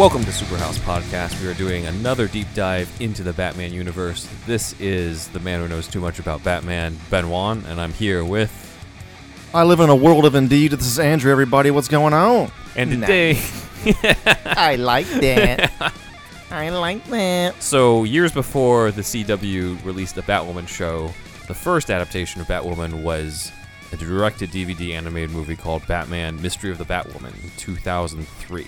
Welcome to Superhouse Podcast. We are doing another deep dive into the Batman universe. This is the man who knows too much about Batman, Ben Wan, and I'm here with. I live in a world of indeed. This is Andrew, everybody. What's going on? And today. I like that. I like that. So, years before the CW released the Batwoman show, the first adaptation of Batwoman was a directed DVD animated movie called Batman Mystery of the Batwoman in 2003.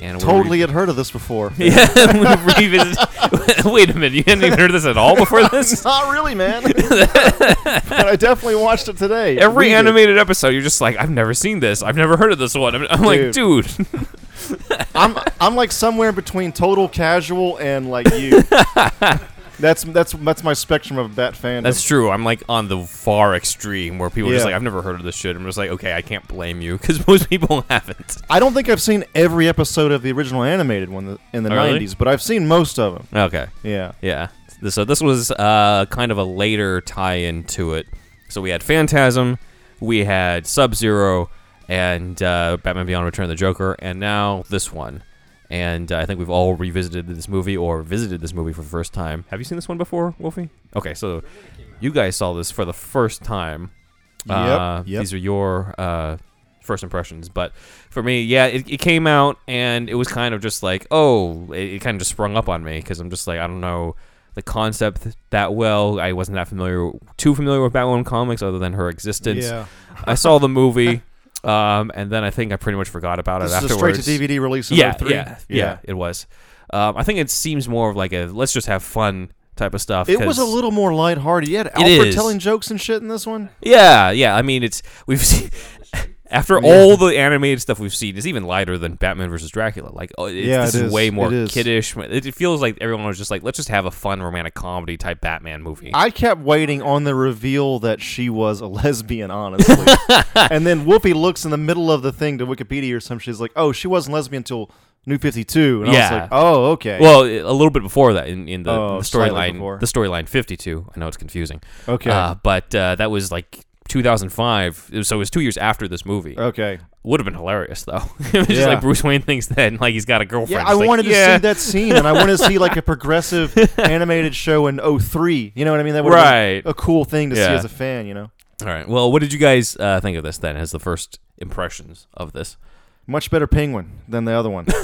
And Totally re- had heard of this before. Yeah. Wait a minute, you hadn't even heard of this at all before this? Not really, man. but I definitely watched it today. Every We did. animated episode, you're just like, I've never seen this. I've never heard of this one. I'm, I'm like, dude. I'm I'm like somewhere between total casual and like you. That's that's that's my spectrum of bat fandom. That's true. I'm like on the far extreme where people are just Yeah. like, I've never heard of this shit. I'm just like, okay, I can't blame you because most people haven't. I don't think I've seen every episode of the original animated one in the Oh, really? 90s, but I've seen most of them. Okay. Yeah. Yeah. So this was uh, kind of a later tie-in to it. So we had Phantasm, we had Sub Zero, and uh, Batman Beyond: Return of the Joker, and now this one. And uh, I think we've all revisited this movie or visited this movie for the first time. Have you seen this one before, Wolfie? Okay, so you guys saw this for the first time. Uh, yep. These are your uh, first impressions, but for me, yeah, it, it came out and it was kind of just like, oh, it, it kind of just sprung up on me because I'm just like, I don't know the concept that well. I wasn't that familiar, too familiar with Batwoman comics other than her existence. Yeah. I saw the movie, um, and then I think I pretty much forgot about This it afterwards. straight to DVD release in yeah, yeah, yeah, It was. Um, I think it seems more of like a let's just have fun type of stuff. It was a little more lighthearted. You had Alfred is. telling jokes and shit in this one. Yeah, yeah. I mean, it's we've seen after all the animated stuff we've seen, it's even lighter than Batman versus Dracula. Like, oh, it's, Yeah, this is, is. way more It kiddish. It, it feels like everyone was just like, let's just have a fun romantic comedy type Batman movie. I kept waiting on the reveal that she was a lesbian, honestly. and then Whoopi looks in the middle of the thing to Wikipedia or something. She's like, oh, she wasn't lesbian until New 52. And I Yeah. was like, oh, okay. well, a little bit before that in, in the, Oh, the storyline, the storyline fifty two. I know it's confusing. okay. Uh, but uh, that was like 2005. So it was two years after this movie. okay. Would have been hilarious though. it was just Yeah. like Bruce Wayne thinks that like he's got a girlfriend. Yeah, I like, wanted to see that scene, and I wanted to see like a progressive animated show in 03. You know what I mean? That would Right. a cool thing to see as a fan, you know? All right. Well, what did you guys uh, think of this then? As the first impressions of this? Much better penguin than the other one.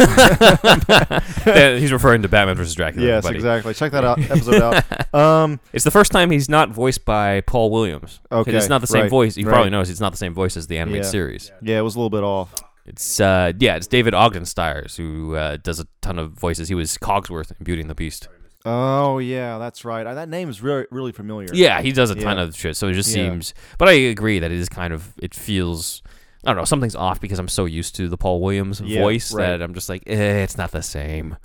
Uh, he's referring to Batman versus Dracula. yes, everybody. exactly. Check that out episode out. Um, It's the first time he's not voiced by Paul Williams. Okay, It's not the same right, voice. You right. probably noticed it's not the same voice as the animated Yeah. series. yeah, it was a little bit off. It's uh yeah, it's David Ogden Stiers who uh, does a ton of voices. He was Cogsworth in Beauty and the Beast. Oh yeah, that's right. That name is really really familiar. Yeah, he does a ton Yeah. of shit. So it just Yeah. seems. But I agree that it is kind of. It feels. I don't know. Something's off because I'm so used to the Paul Williams Yeah, voice right. that I'm just like, eh, it's not the same.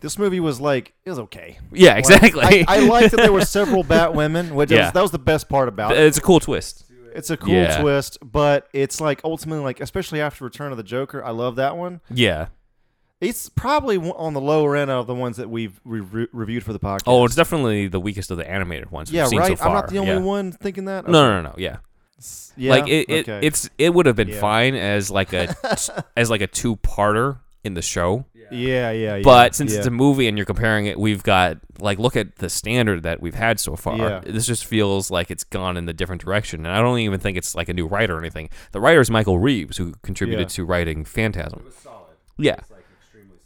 This movie was like it was okay. Yeah, Like, exactly. I, I liked that there were several Batwomen, which Yeah. was, that was the best part about it. it's a cool twist. It's a cool Yeah. twist, but it's like ultimately like especially after Return of the Joker, I love that one. Yeah. It's probably on the lower end of the ones that we've re- reviewed for the podcast. Oh, it's definitely the weakest of the animated ones we've yeah, seen right. so far. I'm not the only yeah. one thinking that. No, no, no, no. Yeah. Yeah, like it, it okay. it's it would have been Yeah. fine as like a as like a two parter in the show. yeah, yeah, yeah. But since yeah. it's a movie and you're comparing it, we've got like look at the standard that we've had so far. Yeah. This just feels like it's gone in the different direction, and I don't even think it's like a new writer or anything. The writer is Michael Reaves, who contributed Yeah. to writing Phantasm. Yeah,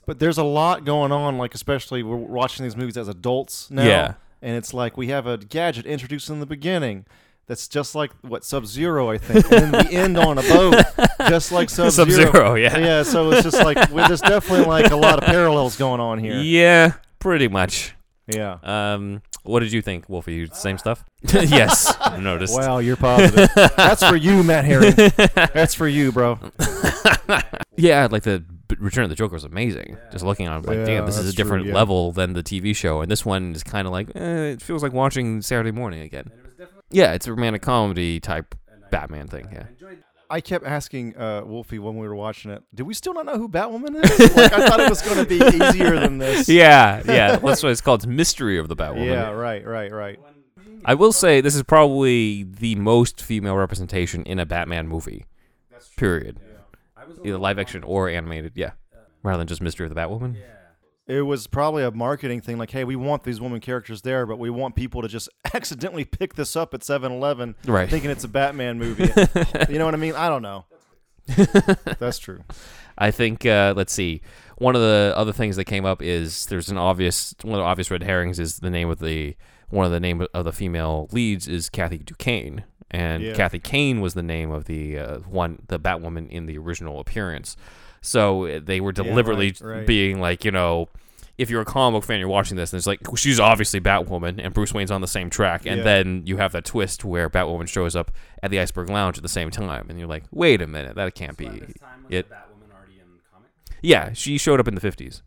But there's a lot going on, like especially we're watching these movies as adults now. Yeah. And it's like we have a gadget introduced in the beginning that's just like what Sub Zero, I think. and then we end on a boat, just like Sub Zero. Sub-Zero, yeah. Yeah, so it's just like well, there's definitely like a lot of parallels going on here. yeah, pretty much. Yeah. Um, what did you think, Wolfie? You same stuff? yes, I noticed. Wow, you're positive. That's for you, Matt Herring. That's for you, bro. Yeah, like the Return of the Joker was amazing. Just looking at it, like, Yeah, damn, this is a that's true, different yeah. level than the TV show, and this one is kind of like, eh, it feels like watching Saturday morning again. Yeah, it's a romantic comedy type Batman thing. Yeah. I kept asking uh, Wolfie when we were watching it, did we still not know who Batwoman is? like, I thought it was going to be easier than this. Yeah, yeah. That's what it's called. It's Mystery of the Batwoman. Yeah, right, right, right. I will say this is probably the most female representation in a Batman movie. Period. Either live action or animated. Yeah. rather than just Mystery of the Batwoman. It was probably a marketing thing, like, hey, we want these woman characters there, but we want people to just accidentally pick this up at 7-Eleven, Right. thinking it's a Batman movie. you know what I mean? I don't know. That's true. I think uh, let's see. One of the other things that came up is there's an obvious one of the obvious red herrings is the name of the one of the name of the female leads is Kathy Duquesne, and Yeah. Kathy Kane was the name of the uh, one the Batwoman in the original appearance. So uh, they were deliberately right, right. being like, you know, if you're a comic book fan, you're watching this, and it's like she's obviously Batwoman, and Bruce Wayne's on the same track, and Yeah. then you have that twist where Batwoman shows up at the Iceberg Lounge at the same time, and you're like, wait a minute, that can't be it. Yeah, she showed up in the 50s.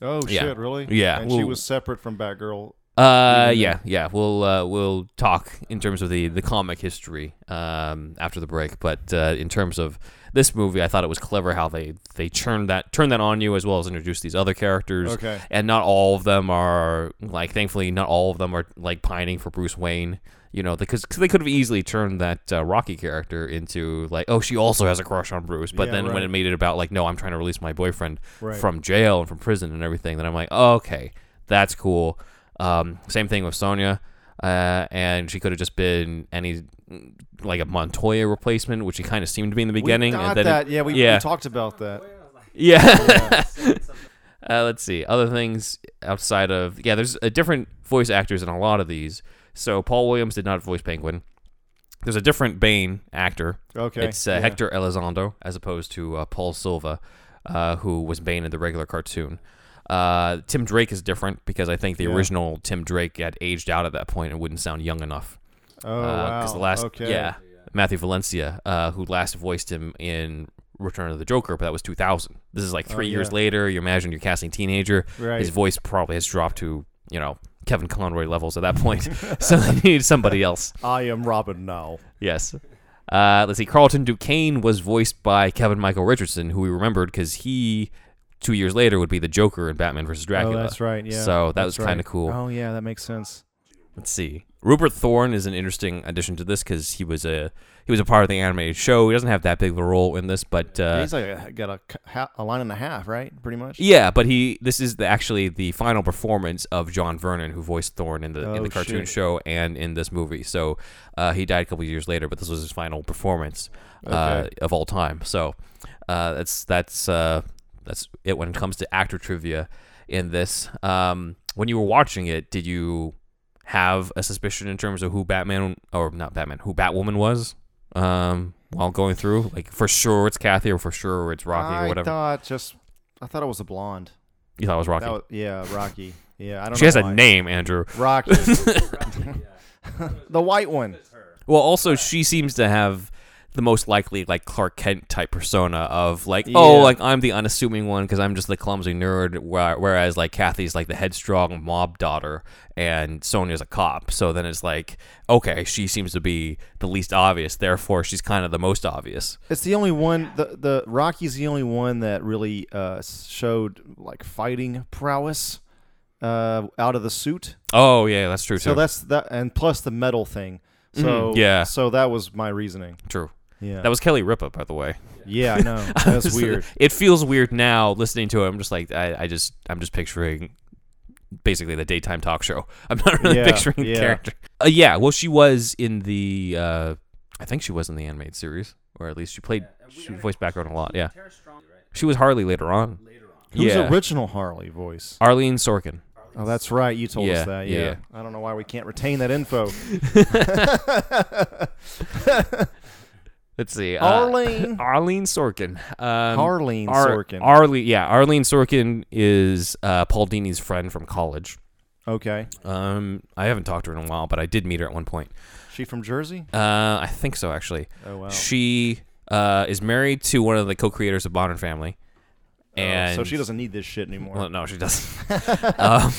Oh, Yeah. shit, really? Yeah, And she was separate from Batgirl. Uh, Even yeah, yeah. We'll uh, we'll talk in terms of the the comic history um after the break, but uh, in terms of this movie, I thought it was clever how they they turned that turned that on you as well as introduce these other characters. Okay. And not all of them are like, thankfully, not all of them are like pining for Bruce Wayne. You know, because cause they could have easily turned that uh, Rocky character into like, oh, she also has a crush on Bruce. But Yeah, then when it made it about like, no, I'm trying to release my boyfriend Right. from jail and from prison and everything, then I'm like, oh, okay, that's cool. Um, same thing with Sonya, uh, and she could have just been any like a Montoya replacement, which she kind of seemed to be in the beginning. we got and then that. It, yeah, we, yeah. we talked about that. yeah. uh, let's see other things outside of yeah. There's uh, different voice actors in a lot of these. So Paul Williams did not voice Penguin. There's a different Bane actor. Okay. It's uh, yeah. Hector Elizondo as opposed to uh, Paul Silva, uh, who was Bane in the regular cartoon. Uh, Tim Drake is different because I think the Yeah. original Tim Drake had aged out at that point and wouldn't sound young enough. Oh, Because wow. the last, okay. yeah, Matthew Valencia, uh, who last voiced him in Return of the Joker, but that was 2000. This is like Oh, three years later. You imagine you're casting teenager. Right. His voice probably has dropped to you know Kevin Conroy levels at that point, so they need somebody else. I am Robin now. Yes. Uh, let's see. Carlton Duquesne was voiced by Kevin Michael Richardson, who we remembered because he, two years later, would be the Joker in Batman vs. Dracula. Oh, that's right. Yeah. So that that's was kind of right. cool. Oh, yeah, that makes sense. Let's see. Rupert Thorne is an interesting addition to this because he was a he was a part of the animated show. He doesn't have that big of a role in this, but uh, He's like a, got a, a line and a half, right? Pretty much. yeah, but he this is the, actually the final performance of John Vernon, who voiced Thorne in the in Oh, the cartoon shit. show and in this movie. So uh, he died a couple years later, but this was his final performance uh, of all time. So uh, that's that's uh, that's it when it comes to actor trivia in this. Um, when you were watching it, did you have a suspicion in terms of who Batman or not Batman, who Batwoman was? Um, while going through, like for sure it's Kathy, or for sure it's Rocky, I or whatever. I thought just, I thought it was a blonde. you thought it was Rocky. Was, yeah, Rocky. Yeah, I don't know. She has a name, Andrew. Rocky. the white one. Well, also she seems to have the most likely like Clark Kent type persona of like, oh, like I'm the unassuming one because I'm just the clumsy nerd, whereas like Kathy's like the headstrong mob daughter and Sonya's a cop. So then it's like, okay, she seems to be the least obvious, therefore she's kind of the most obvious. It's the only one. The the Rocky's the only one that really uh, showed like fighting prowess uh, out of the suit. Oh yeah, that's true So too. that's that, and plus the metal thing. So Mhm, yeah. So that was my reasoning. true. Yeah. That was Kelly Ripa, by the way. yeah, I know. That's weird. It feels weird now listening to it. I'm just like, I, I just, I'm just picturing basically the daytime talk show. I'm not really Yeah, picturing the character. Uh, yeah, well, she was in the, uh, I think she was in the animated series, or at least she played, she voiced background a lot. Yeah, she was Harley later on. Who's yeah, original Harley voice? Arlene Sorkin. Oh, that's right. You told Yeah, us that. yeah, Yeah. yeah. I don't know why we can't retain that info. Let's see, uh, Arlene. Arlene Sorkin. Um, Harleen Ar- Sorkin. Arlene, yeah, Arlene Sorkin is uh, Paul Dini's friend from college. okay. Um, I haven't talked to her in a while, but I did meet her at one point. She from Jersey? Uh, I think so, actually. Oh wow. She uh, is married to one of the co-creators of Modern Family, Oh, and so she doesn't need this shit anymore. Well, no, she doesn't. um,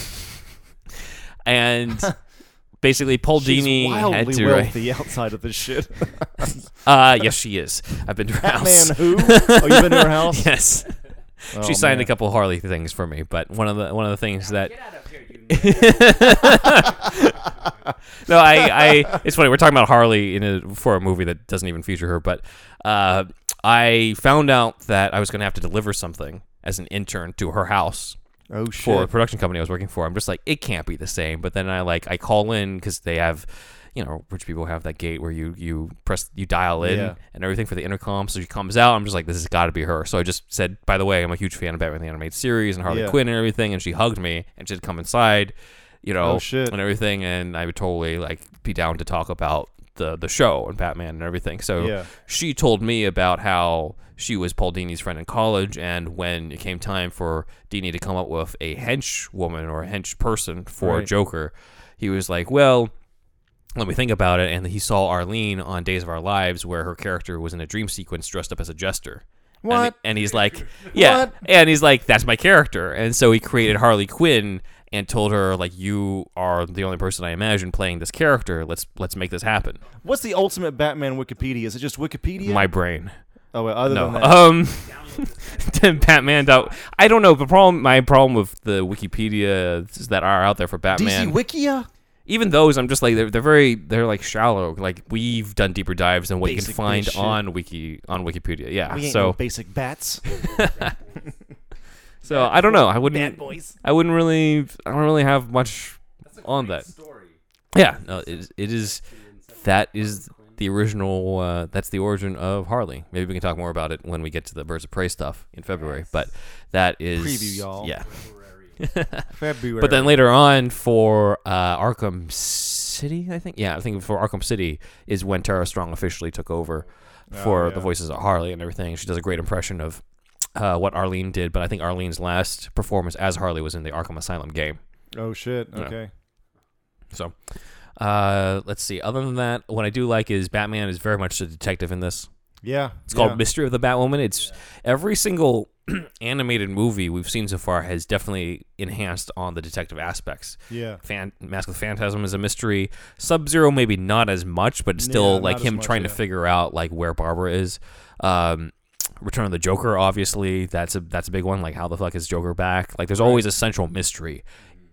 and basically, Paul She's Dini wildly had to. write- wealthy outside of this shit. Uh, yes, she is. I've been to her Batman house. who? Oh, you've been to her house? yes, Oh, she signed man. a couple Harley things for me, but one of the one of the things that no, I, I, it's funny. We're talking about Harley in a, for a movie that doesn't even feature her, but uh, I found out that I was going to have to deliver something as an intern to her house Oh shit. for a shit. production company I was working for. I'm just like, it can't be the same. But then I like I call in because they have, you know, rich people have that gate where you you press you dial in Yeah. and everything for the intercom. So she comes out. I'm just like, this has got to be her. So I just said, by the way, I'm a huge fan of Batman the animated series and Harley Yeah. Quinn and everything. And she hugged me and she'd come inside, you oh, know, Oh, and everything. And I would totally like be down to talk about the the show and Batman and everything. So Yeah. she told me about how she was Paul Dini's friend in college, and when it came time for Dini to come up with a hench woman or a hench person for Right. Joker, he was like, "Well, let me think about it." And he saw Arlene on Days of Our Lives, where her character was in a dream sequence dressed up as a jester. And, What? and he's like, "Yeah," What? and he's like, "That's my character." And so he created Harley Quinn and told her like, "You are the only person I imagine playing this character. Let's let's make this happen." What's the ultimate Batman Wikipedia? Is it just Wikipedia? My brain. oh, wait, other No. than that. Um Batman dot I don't know. The problem my problem with the Wikipedia that are out there for Batman DC Wikia? even those I'm just like they're, they're very they're like shallow. Like we've done deeper dives than what you can find shit. on wiki on Wikipedia. Yeah. We ain't so no basic bats. so I don't know. I wouldn't boys. I wouldn't really I don't really have much on that. Story. Yeah, no, it is, it is that is the original uh, that's the origin of Harley. Maybe we can talk more about it when we get to the Birds of Prey stuff in February. But that is Preview, y'all. Yeah. February. But then later on for uh, Arkham City, I think. Yeah, I think for Arkham City is when Tara Strong officially took over for Oh, the voices of Harley and everything. She does a great impression of uh, what Arlene did, but I think Arlene's last performance as Harley was in the Arkham Asylum game. Oh shit. Yeah. Okay. So, uh, let's see. Other than that, what I do like is Batman is very much a detective in this. Yeah. It's called yeah. Mystery of the Batwoman. It's every single animated movie we've seen so far has definitely enhanced on the detective aspects. Yeah. Fan- Mask of the Phantasm is a mystery. Sub Zero maybe not as much, but still Yeah, like him much, trying to figure out like where Barbara is. Um, Return of the Joker, obviously, that's a that's a big one. Like how the fuck is Joker back? Like there's always a central mystery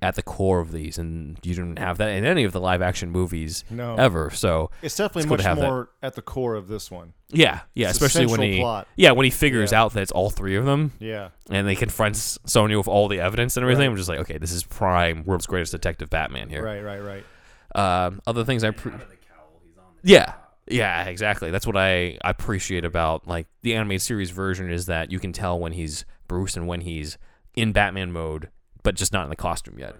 at the core of these, and you didn't have that in any of the live action movies No. ever. So It's definitely It's good to much have that. more at the core of this one. yeah, yeah, It's a especially when central he plot. yeah when he figures Yeah. out that it's all three of them, Yeah. and they confronts Sonya with all the evidence and everything. Right. I'm just like, okay, this is prime world's greatest detective Batman here. Right. Right. Right. Um, other things I pre- yeah yeah exactly that's what I appreciate about like the animated series version is that you can tell when he's Bruce and when he's in Batman mode, but just not in the costume yet.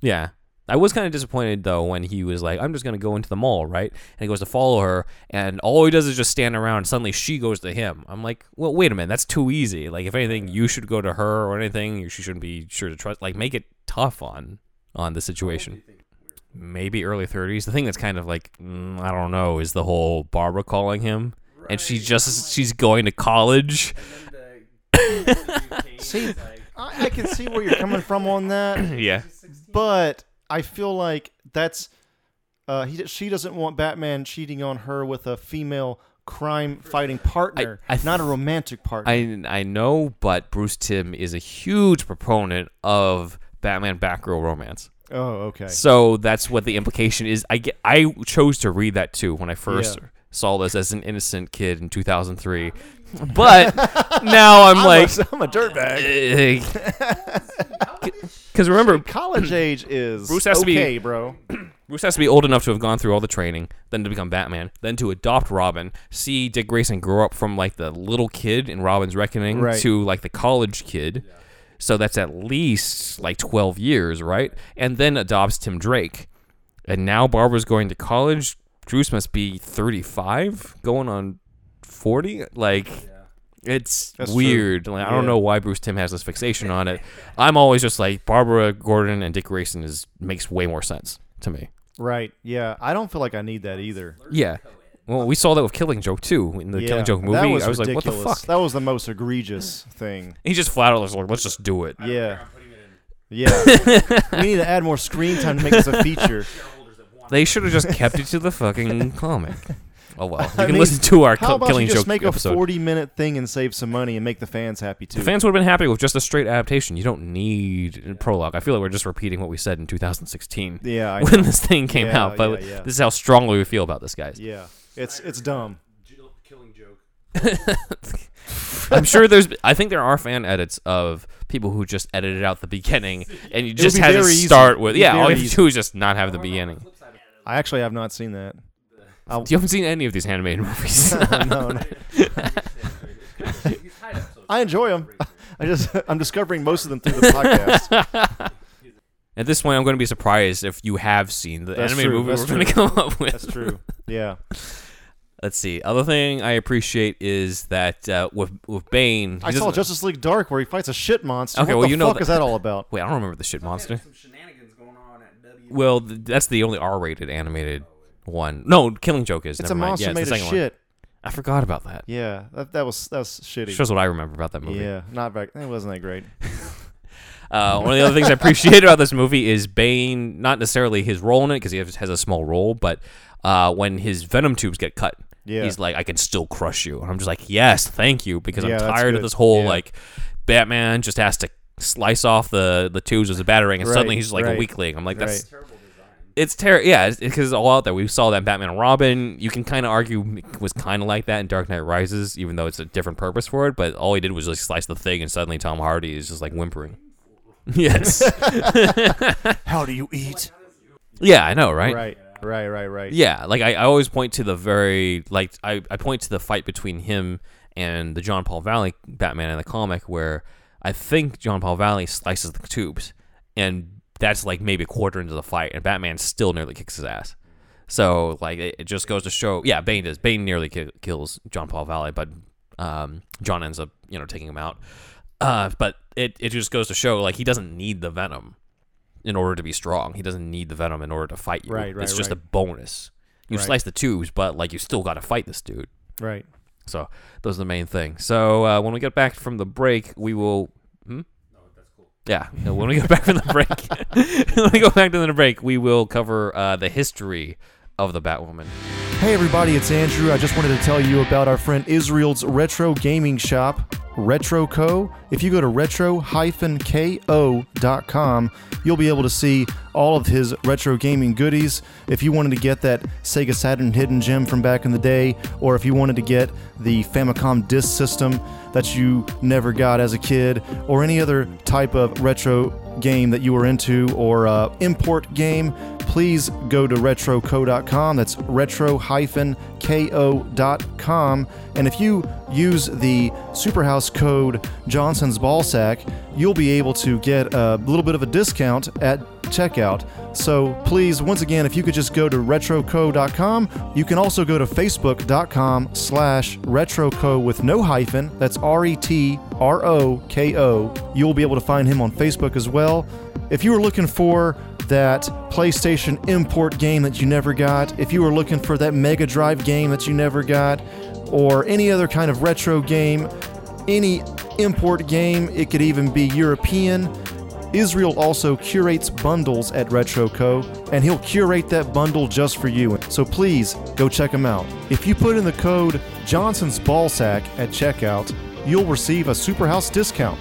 Yeah. I was kind of disappointed though when he was like, "I'm just gonna go into the mall, right?" And he goes to follow her, and all he does is just stand around. And suddenly, she goes to him. I'm like, "Well, wait a minute, that's too easy. Like, if anything, you should go to her or anything. She shouldn't be sure to trust. Like, make it tough on on the situation." Maybe early 30s. The thing that's kind of like mm, I don't know is the whole Barbara calling him, and she just she's going to college. See, I, I can see where you're coming from on that, yeah, but I feel like that's uh, he. She doesn't want Batman cheating on her with a female crime-fighting partner, I not a romantic partner. I I know, but Bruce Timm is a huge proponent of Batman Batgirl romance. Oh, okay. So that's what the implication is. I get, I chose to read that too when I first Yeah. saw this as an innocent kid in 2003. But now I'm, like a, I'm a dirtbag. cuz remember College age is Bruce has to be- bro. Bruce has to be old enough to have gone through all the training, then to become Batman, then to adopt Robin, see Dick Grayson grow up from like the little kid in Robin's Reckoning Right. to like the college kid. So that's at least like 12 years, right? And then adopts Tim Drake. And now Barbara's going to college. Bruce must be 35, going on 40. Like, it's That's true. weird. Like, I don't know why Bruce Timm has this fixation on it. I'm always just like Barbara Gordon and Dick Grayson is makes way more sense to me. Right. Yeah. I don't feel like I need that either. Yeah. Well, we saw that with Killing Joke too in the yeah. Killing Joke movie. Was I was like, what the fuck? That was the most egregious thing. He just flat out was like, let's just do it. Yeah. Yeah. we need to add more screen time to make this a feature. They should have just kept it to the fucking comic. Oh well, you I can mean, listen to our How Kill- about Killing you just Joke make a episode. 40 minute thing and save some money and make the fans happy too? the fans would have been happy with just a straight adaptation. You don't need a prologue. I feel like we're just repeating what we said in 2016 yeah. I when this thing came Yeah, out. But yeah, yeah. this is how strongly we feel about this, guys. yeah. It's it's dumb. I'm sure there's. I think there are fan edits of people who just edited out the beginning, and you just had to very easy. start with. It'd Yeah, all very you have to do is just not have the beginning. I actually have not seen that. I'll, You haven't seen any of these animated movies. no, no. I enjoy them. I just I'm discovering most of them through the podcast. At this point, I'm going to be surprised if you have seen the That's animated true, movie that's we're going to true. come up with. That's true. Yeah. Let's see. Other thing I appreciate is that uh, with with Bane, I saw Justice League Dark where he fights a shit monster. Okay, what well, the you know fuck that- is that all about? Wait, I don't remember the shit monster. Some shenanigans going on at W. Well, th- that's the only R-rated animated one. No, Killing Joke is. It's never a mind. monster Yeah, it's made the of second one. shit. I forgot about that. Yeah, that, that was that was shitty. Shows what I remember about that movie. Yeah, not very. It wasn't that great. Uh, one of the other things I appreciate about this movie is Bane, not necessarily his role in it because he has, has a small role, but uh, when his venom tubes get cut, Yeah. he's like, "I can still crush you," and I'm just like, "Yes, thank you," because Yeah, I'm tired of this whole Yeah. like Batman just has to slice off the the tubes of the battering, and Right, suddenly he's just like a weakling. I'm like, that's right. it's terrible. Yeah, because it's, all out there. We saw that in Batman and Robin. You can kind of argue it was kind of like that in Dark Knight Rises, even though it's a different purpose for it. But all he did was just slice the thing, and suddenly Tom Hardy is just like whimpering. yes. How do you eat? yeah, I know, right? Right, right, right, right. Yeah, like I, I always point to the very like I, I point to the fight between him and the John Paul Valley Batman in the comic where I think John Paul Valley slices the tubes and that's like maybe a quarter into the fight and Batman still nearly kicks his ass. So like it, it just goes to show yeah, Bane does. Bane nearly ki- kills John Paul Valley, but um, John ends up, you know, taking him out. Uh, but it, it just goes to show like he doesn't need the venom in order to be strong. He doesn't need the venom in order to fight you. Right, right, It's just a bonus. You Right. slice the tubes, but like you still got to fight this dude. Right. So those are the main thing. So uh, when we get back from the break, we will. Hmm? Yeah, no, when we get back from the break, when we go back to the break, we will cover uh, the history of the Batwoman. Hey everybody, it's Andrew. I just wanted to tell you about our friend Israel's retro gaming shop, RetroKo. If you go to retro-ko.com, you'll be able to see all of his retro gaming goodies. If you wanted to get that Sega Saturn hidden gem from back in the day, or if you wanted to get the Famicom disk system that you never got as a kid, or any other type of retro game that you were into, or uh, import game, please go to retroko.com. That's retro-ko.com. And if you use the Superhouse code Johnson's Ballsack, you'll be able to get a little bit of a discount at checkout. So please, once again, if you could just go to retroko.com, you can also go to facebook.com slash retroko with no hyphen. That's R-E-T-R-O-K-O. You'll be able to find him on Facebook as well. If you were looking for that PlayStation import game that you never got, if you were looking for that Mega Drive game that you never got, or any other kind of retro game, any import game, it could even be European. Israel also curates bundles at RetroKo, and he'll curate that bundle just for you. So please go check him out. If you put in the code Johnson's Ballsack at checkout, you'll receive a Superhouse discount.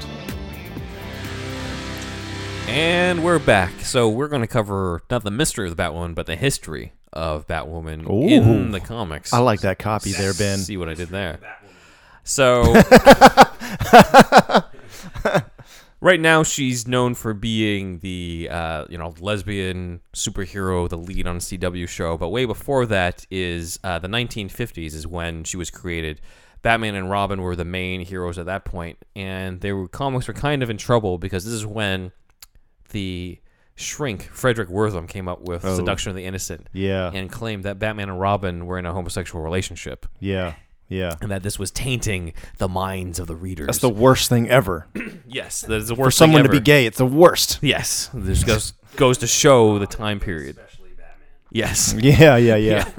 And we're back. So we're going to cover not the mystery of the Batwoman, but the history of Batwoman Ooh. in the comics. I like that copy there, Ben. See what I did there. So right now she's known for being the uh, you know lesbian superhero, the lead on a CW show. But way before that is uh, the 1950s is when she was created. Batman and Robin were the main heroes at that point, and they were comics were kind of in trouble because this is when the shrink Fredric Wertham came up with Oh. Seduction of the Innocent Yeah, and claimed that Batman and Robin were in a homosexual relationship yeah, yeah. and that this was tainting the minds of the readers. That's the worst thing ever. yes, that is the worst. For someone thing to be gay, it's the worst. Yes, this goes goes to show the time period. Especially Batman. Yes, Yeah, yeah, yeah.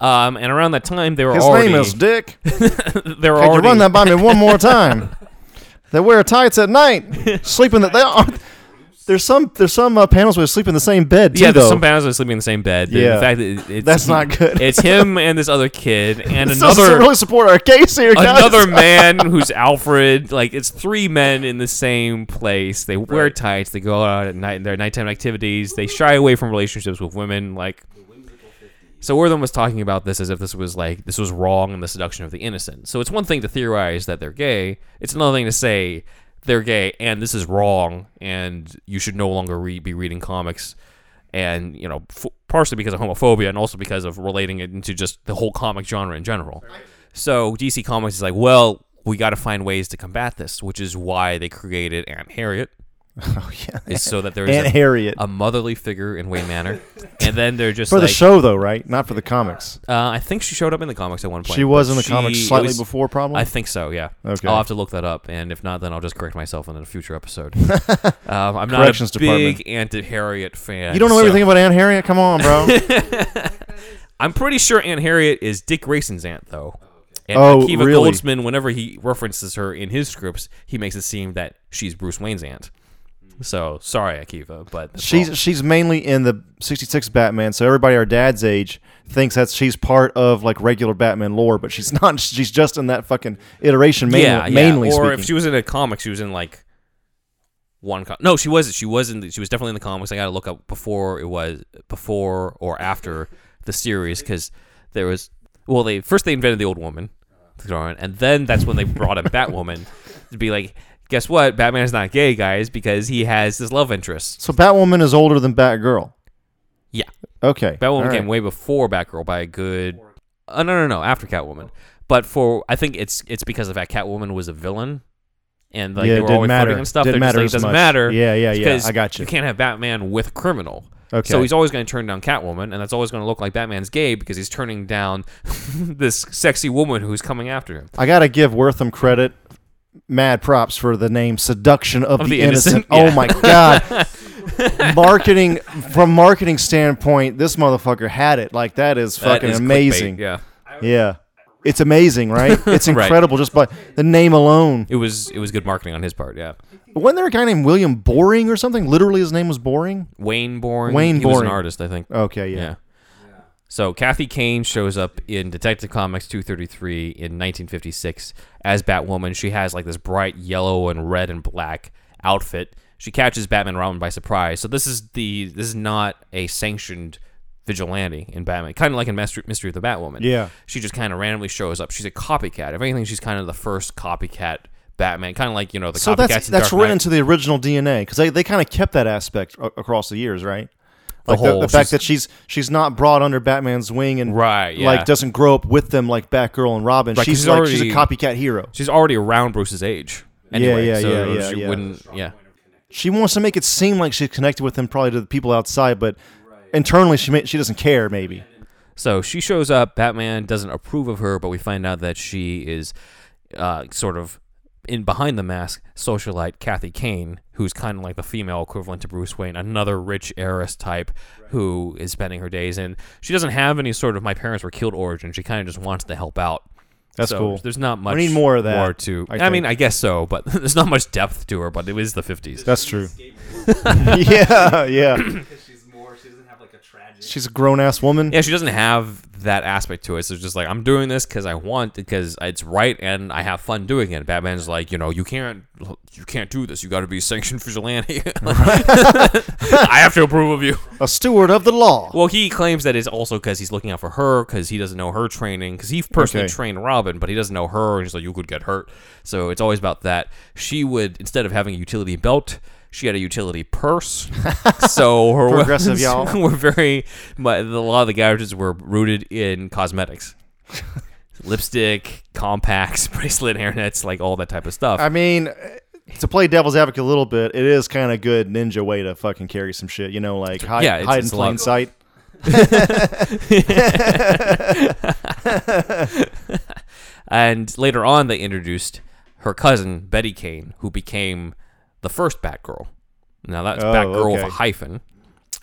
um, and around that time they were all. His already name is Dick. they were Could you run that by me one more time? they wear tights at night, sleeping. That they are. There's some there's some uh, panels where they sleep in the same bed too. yeah. There's though. some bands that are sleeping in the same bed. The- Yeah. the fact that it- it's, That's not good. It's him and this other kid and This doesn't another really support our case here, guys. another man who's Alfred. Like it's three men in the same place. They wear tights. They go out at night. And their nighttime activities. They shy away from relationships with women. Like So Wertham was talking about this as if this was like this was wrong and the seduction of the innocent. So it's one thing to theorize that they're gay. It's another thing to say they're gay and this is wrong and you should no longer re- be reading comics. And you know, f- partially because of homophobia and also because of relating it into just the whole comic genre in general. So DC Comics is like, well, we got to find ways to combat this, which is why they created Aunt Harriet, Oh yeah. is so that there's Aunt a, Harriet. a motherly figure in Wayne Manor, and then they're just for the show though, right? Not for the comics. Uh, I think she showed up in the comics at one point. She was in the she- comics slightly was- before, probably. I think so. Yeah. Okay. I'll have to look that up, and if not, then I'll just correct myself in a future episode. um, I'm not Corrections a big Aunt Harriet fan. you don't know so- everything about Aunt Harriet? Come on, bro. I'm pretty sure Aunt Harriet is Dick Grayson's aunt, though. And Oh, Akiva really? Goldsman, whenever he references her in his scripts, he makes it seem that she's Bruce Wayne's aunt. So sorry, Akiva, but she's she's mainly in the '66 Batman, so everybody our dad's age thinks that she's part of like regular Batman lore, but she's not. She's just in that fucking iteration, mainly. yeah, yeah. mainly Or speaking. if she was in a comic, she was in like one. Com- no, she wasn't. She was in. The, she was definitely in the comics. I got to look up before it was before or after the series because there was. Well, they first they invented the old woman, and then that's when they brought in Batwoman to be like, guess what? Batman's not gay, guys, because he has this love interest. so Batwoman is older than Batgirl. Yeah. Okay. Batwoman all right. came way before Batgirl by a good. Uh, no, no, no, after Catwoman. But for I think it's it's because of that Catwoman was a villain, and like yeah, they were always matter. flirting and stuff. Didn't matter like, it doesn't much. matter. Yeah, yeah, yeah. I got you. You can't have Batman with criminal. Okay. So he's always going to turn down Catwoman, and that's always going to look like Batman's gay because he's turning down this sexy woman who's coming after him. I gotta give Wertham credit. Mad props for the name "Seduction of, Of the, the Innocent." Innocent, Oh my god! marketing from marketing standpoint, this motherfucker had it. Like that is That fucking is clickbait, amazing. Yeah, Yeah. It's amazing, right? It's Right. incredible just by the name alone. it was it was good marketing on his part. Yeah, Wasn't there a guy named William Boring or something? Literally, his name was Boring. Wayne Boring. Wayne he was an artist, I think. Okay, yeah. Yeah. So Kathy Kane shows up in Detective Comics 233 in 1956 as Batwoman. She has like this bright yellow and red and black outfit. She catches Batman and Robin by surprise. So this is the this is not a sanctioned vigilante in Batman. Kind of like in Mystery, Mystery of the Batwoman. Yeah. She just kind of randomly shows up. She's a copycat. If anything, she's kind of the first copycat Batman. Kind of like you know the So copycats that's that's Dark written Knight. into the original DNA because they, they kind of kept that aspect a- across the years, right? The Like the, whole- the fact that she's she's not brought under Batman's wing and Right, yeah. like doesn't grow up with them like Batgirl and Robin. Right, she's she's like she's a copycat hero. She's already around Bruce's age. Yeah, Anyway, yeah, so yeah, yeah, she yeah. wouldn't. Yeah. She wants to make it seem like she's connected with him, probably to the people outside, but internally she may, she doesn't care. Maybe. So she shows up. Batman doesn't approve of her, but we find out that she is uh, sort of in behind the mask socialite Kathy Kane, who's kind of like the female equivalent to Bruce Wayne, another rich heiress type who is spending her days in. She doesn't have any sort of my parents were killed origin. She kind of just wants to help out. That's So cool. There's not much. I need more of that, More to. I I, mean. I guess so, but there's not much depth to her. But it was the 50s. That's true. yeah, yeah. Because she's more, she doesn't have like a tragic. She's a grown ass woman. Yeah, she doesn't have that aspect to it. So it's just like I'm doing this because I want, because it's right, and I have fun doing it. Batman's like, you know, you can't, you can't do this. You got to be a sanctioned vigilante. I have to approve of you. A steward of the law. Well, he claims that it's also because he's looking out for her because he doesn't know her training. Because he personally Okay. trained Robin, but he doesn't know her, and he's like, you could get hurt. So it's always about that. She would instead of having a utility belt. She had a utility purse, so her Progressive, y'all. were very. My, a lot of the gadgets were rooted in cosmetics, lipstick, compacts, bracelet, hairnets, like all that type of stuff. I mean, uh, to play devil's advocate a little bit, it is kind of good ninja way to fucking carry some shit. You know, like hide, Yeah, hide in plain sight. And later on, they introduced her cousin Betty Kane, who became the first Batgirl. Now that's Oh, Batgirl with a hyphen,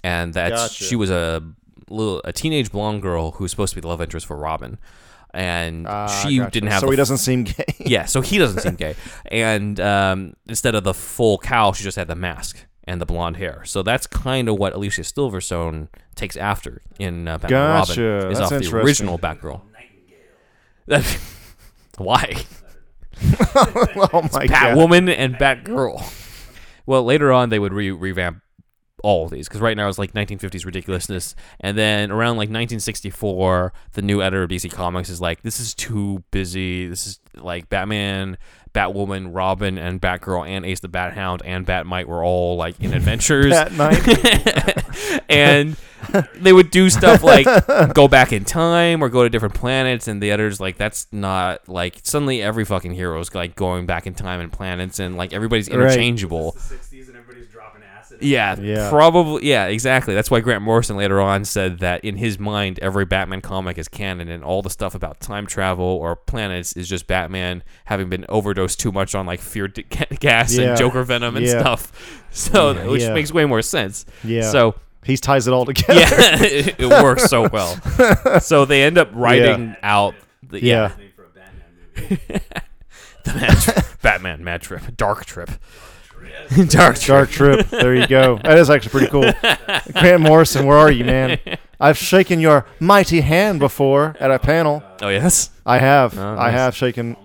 and that's Gotcha. she was a little a teenage blonde girl who was supposed to be the love interest for Robin, and Ah, she gotcha. didn't have. So he doesn't seem gay. yeah, so he doesn't seem gay. And um, instead of the full cowl, she just had the mask and the blonde hair. So that's kind of what Alicia Silverstone takes after in uh, Batman Gotcha. Robin. Is That's off the original Batgirl. Why? oh my god. Batwoman and Batgirl. Well, later on, they would re- revamp all of these because right now it's like 1950s ridiculousness, and then around like 1964, the new editor of DC Comics is like, this is too busy. This is like Batman, Batwoman, Robin, and Batgirl, and Ace the Bat Hound and Bat-Mite were all like in adventures. That night. and they would do stuff like go back in time or go to different planets and the editors like that's not like suddenly every fucking hero is like going back in time and planets and like everybody's interchangeable. It's the 60s and everybody's dropping acid. Yeah, Yeah. probably yeah exactly that's why grant morrison later on said that in his mind every batman comic is canon and all the stuff about time travel or planets is just batman having been overdosed too much on like fear d- gas Yeah. and joker venom and Yeah. stuff so which makes way more sense Yeah. so He ties it all together. yeah, it, it works so well. So they end up writing out the yeah, Yeah. Name for a Batman movie. the Batman mad trip, dark trip, dark trip. Dark Trip. There you go. That is actually pretty cool. Grant Morrison, where are you, man? I've shaken your mighty hand before at a panel. Oh yes, I have. Oh, I have shaken.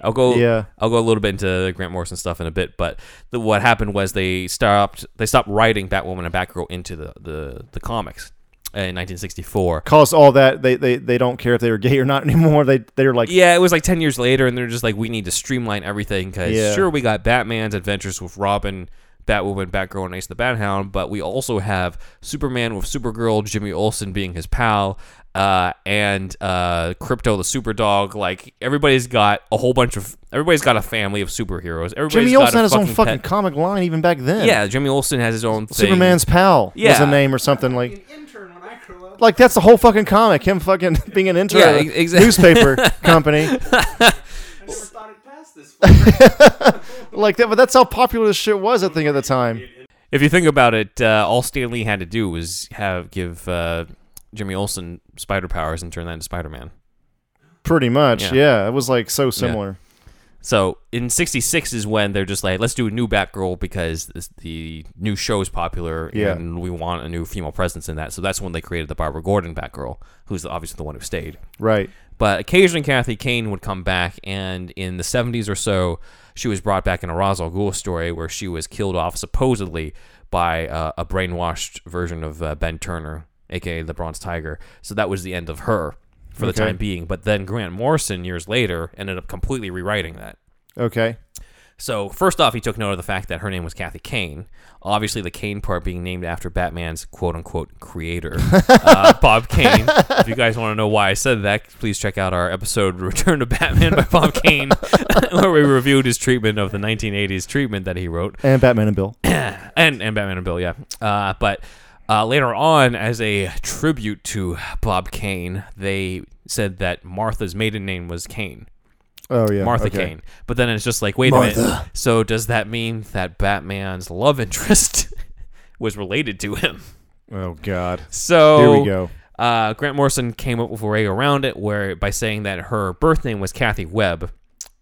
I'll go. Yeah. I'll go a little bit into Grant Morrison stuff in a bit. But the, what happened was they stopped they stopped writing Batwoman and Batgirl into the the, the comics in 1964. Cause all that they, they, they don't care if they were gay or not anymore. They they're like Yeah, it was like 10 years later, and they're just like, we need to streamline everything because Yeah. sure, we got Batman's adventures with Robin, Batwoman, Batgirl, and Ace the Bat Hound, but we also have Superman with Supergirl, Jimmy Olsen being his pal, uh, and uh, Krypto the Superdog. Like, everybody's got a whole bunch of, everybody's got a family of superheroes. Everybody's Jimmy got Olsen a had his own fucking pet- comic line even back then. Yeah, Jimmy Olsen has his own thing. Superman's pal was Yeah. a name or something like An intern when I grew up. Like that's the whole fucking comic. Him fucking being an intern Yeah, at a ex- exactly. newspaper company. I never thought it passed this far. Like that, but that's how popular this shit was. I think at the time. If you think about it, uh, all Stan Lee had to do was have give uh, Jimmy Olsen spider powers and turn that into Spider Man. Pretty much, Yeah. yeah. It was like so similar. So in '66 is when they're just like, let's do a new Batgirl because this, the new show is popular Yeah. and we want a new female presence in that. So that's when they created the Barbara Gordon Batgirl, who's obviously the one who stayed. Right. But occasionally Kathy Kane would come back, and in the 70s or so, she was brought back in a Ra's al Ghul story where she was killed off supposedly by uh, a brainwashed version of uh, Ben Turner, aka the Bronze Tiger. So that was the end of her for the Okay. time being. But then Grant Morrison, years later, ended up completely rewriting that. Okay. So first off, he took note of the fact that her name was Kathy Kane. Obviously, the Kane part being named after Batman's "quote unquote" creator, uh, Bob Kane. If you guys want to know why I said that, please check out our episode "Return to Batman" by Bob Kane, where we reviewed his treatment of the 1980s treatment that he wrote And Batman and Bill. and and Batman and Bill, yeah. Uh, but uh, later on, as a tribute to Bob Kane, they said that Martha's maiden name was Kane. Oh yeah. Martha okay. Kane. But then it's just like, wait a minute. So does that mean that Batman's love interest was related to him? Oh God. So Here we go. Uh, Grant Morrison came up with a way around it, where by saying that her birth name was Kathy Webb,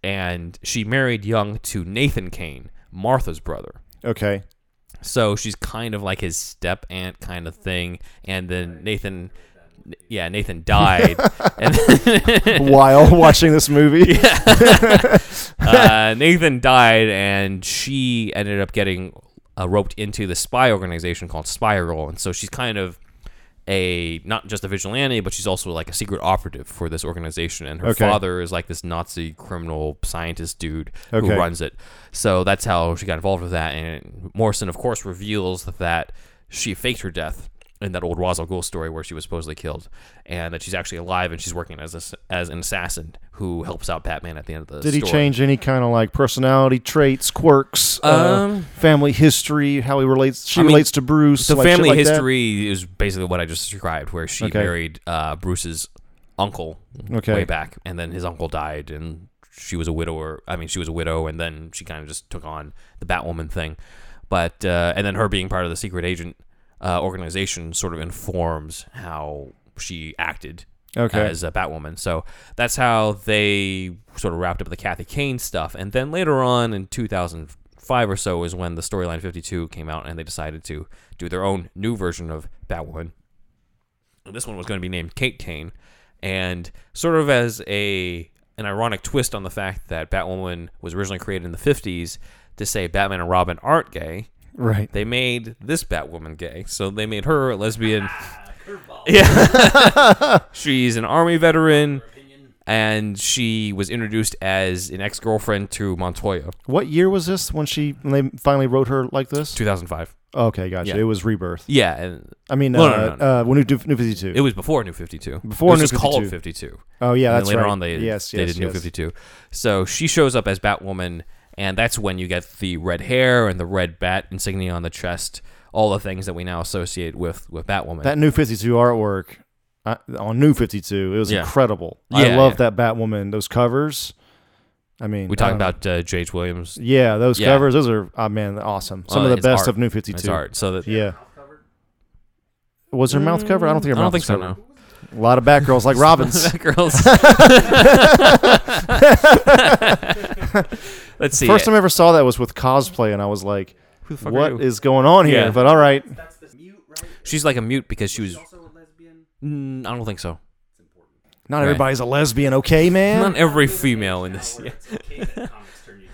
and she married young to Nathan Kane, Martha's brother. Okay. So she's kind of like his step aunt kind of thing. And then Nathan, yeah, Nathan died. and While watching this movie. uh, Nathan died, and she ended up getting uh, roped into the spy organization called Spyral, and so she's kind of a not just a vigilante, but she's also like a secret operative for this organization. And her Okay. father is like this Nazi criminal scientist dude who runs it. So that's how she got involved with that. And Morrison, of course, reveals that she faked her death in that old Ra's al Ghul story where she was supposedly killed, and that she's actually alive and she's working as a, as an assassin who helps out Batman at the end of the story. Did he change any kind of like personality traits, quirks, uh, Um, family history, how he relates? She I mean, relates to Bruce. The like, family like history is basically what I just described, where she Okay. married uh, Bruce's uncle Okay. way back, and then his uncle died, and she was a widower. I mean, she was a widow, and then she kind of just took on the Batwoman thing. But uh, and then her being part of the secret agent uh, organization sort of informs how she acted Okay. as a Batwoman. So that's how they sort of wrapped up the Kathy Kane stuff. And then later on in 2005 or so is when the storyline 52 came out and they decided to do their own new version of Batwoman. And this one was going to be named Kate Kane. And sort of as a an ironic twist on the fact that Batwoman was originally created in the 50s to say Batman and Robin aren't gay. Right. They made this Batwoman gay, so they made her a lesbian. Yeah, she's an army veteran, and she was introduced as an ex-girlfriend to Montoya, What year was this when she when they finally wrote her like this? 2005. Okay, gotcha. Yeah. It was Rebirth. Yeah, and I mean, No, uh, no, no, no. uh, when New, New Fifty Two. it was before New 52. Before it was New just called 52. 52. oh yeah, and that's then later right. on they yes, they yes, did New 52. So she shows up as Batwoman, and that's when you get the red hair and the red bat insignia on the chest, all the things that we now associate with with Batwoman. That New Fifty Two artwork uh, on New Fifty Two, it was Yeah. incredible. I love yeah. that Batwoman. Those covers. I mean, we talking I about uh, J.H. Williams. Yeah, those Yeah. covers. Those are, oh man, awesome. Some Uh, of the best art. of New Fifty Two. It's art. So that Yeah. Was her mouth covered? I don't think her I mouth don't think so. covered. No. A lot of Batgirls like Robin's. girls. Let's see. First time I ever saw that was with cosplay, and I was like, Who the fuck are you? is going on here?" Yeah. But all right, That's the mute, right? She's like a mute because she was. Also a lesbian. Mm, I don't think so. not Right. everybody's a lesbian, okay, man? Not every female in this. Yeah. It's okay that comics turn you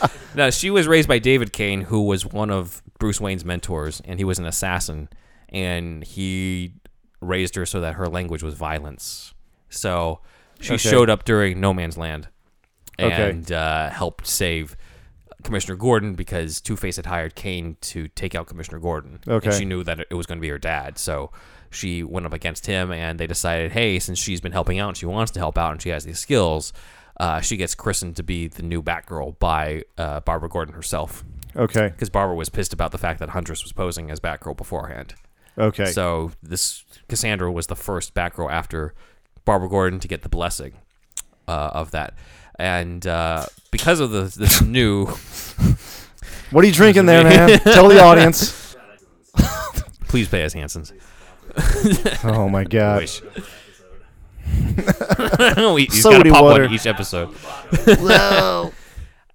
gay. No, she was raised by David Cain, who was one of Bruce Wayne's mentors, and he was an assassin, and he raised her so that her language was violence. So she Okay. showed up during No Man's Land Okay. and uh, helped save Commissioner Gordon because Two Face had hired Cain to take out Commissioner Gordon. Okay. And she knew that it was going to be her dad, so she went up against him, and they decided, hey, since she's been helping out and she wants to help out and she has these skills, uh, she gets christened to be the new Batgirl by uh, Barbara Gordon herself. Okay, Because Barbara was pissed about the fact that Huntress was posing as Batgirl beforehand. Okay, So this Cassandra was the first Batgirl after Barbara Gordon to get the blessing uh, of that. And uh, because of the, this new what are you drinking there, man? Tell the audience. Please pay us Hansons. Oh my god. Wish. we, he's So got to pop water. one each episode.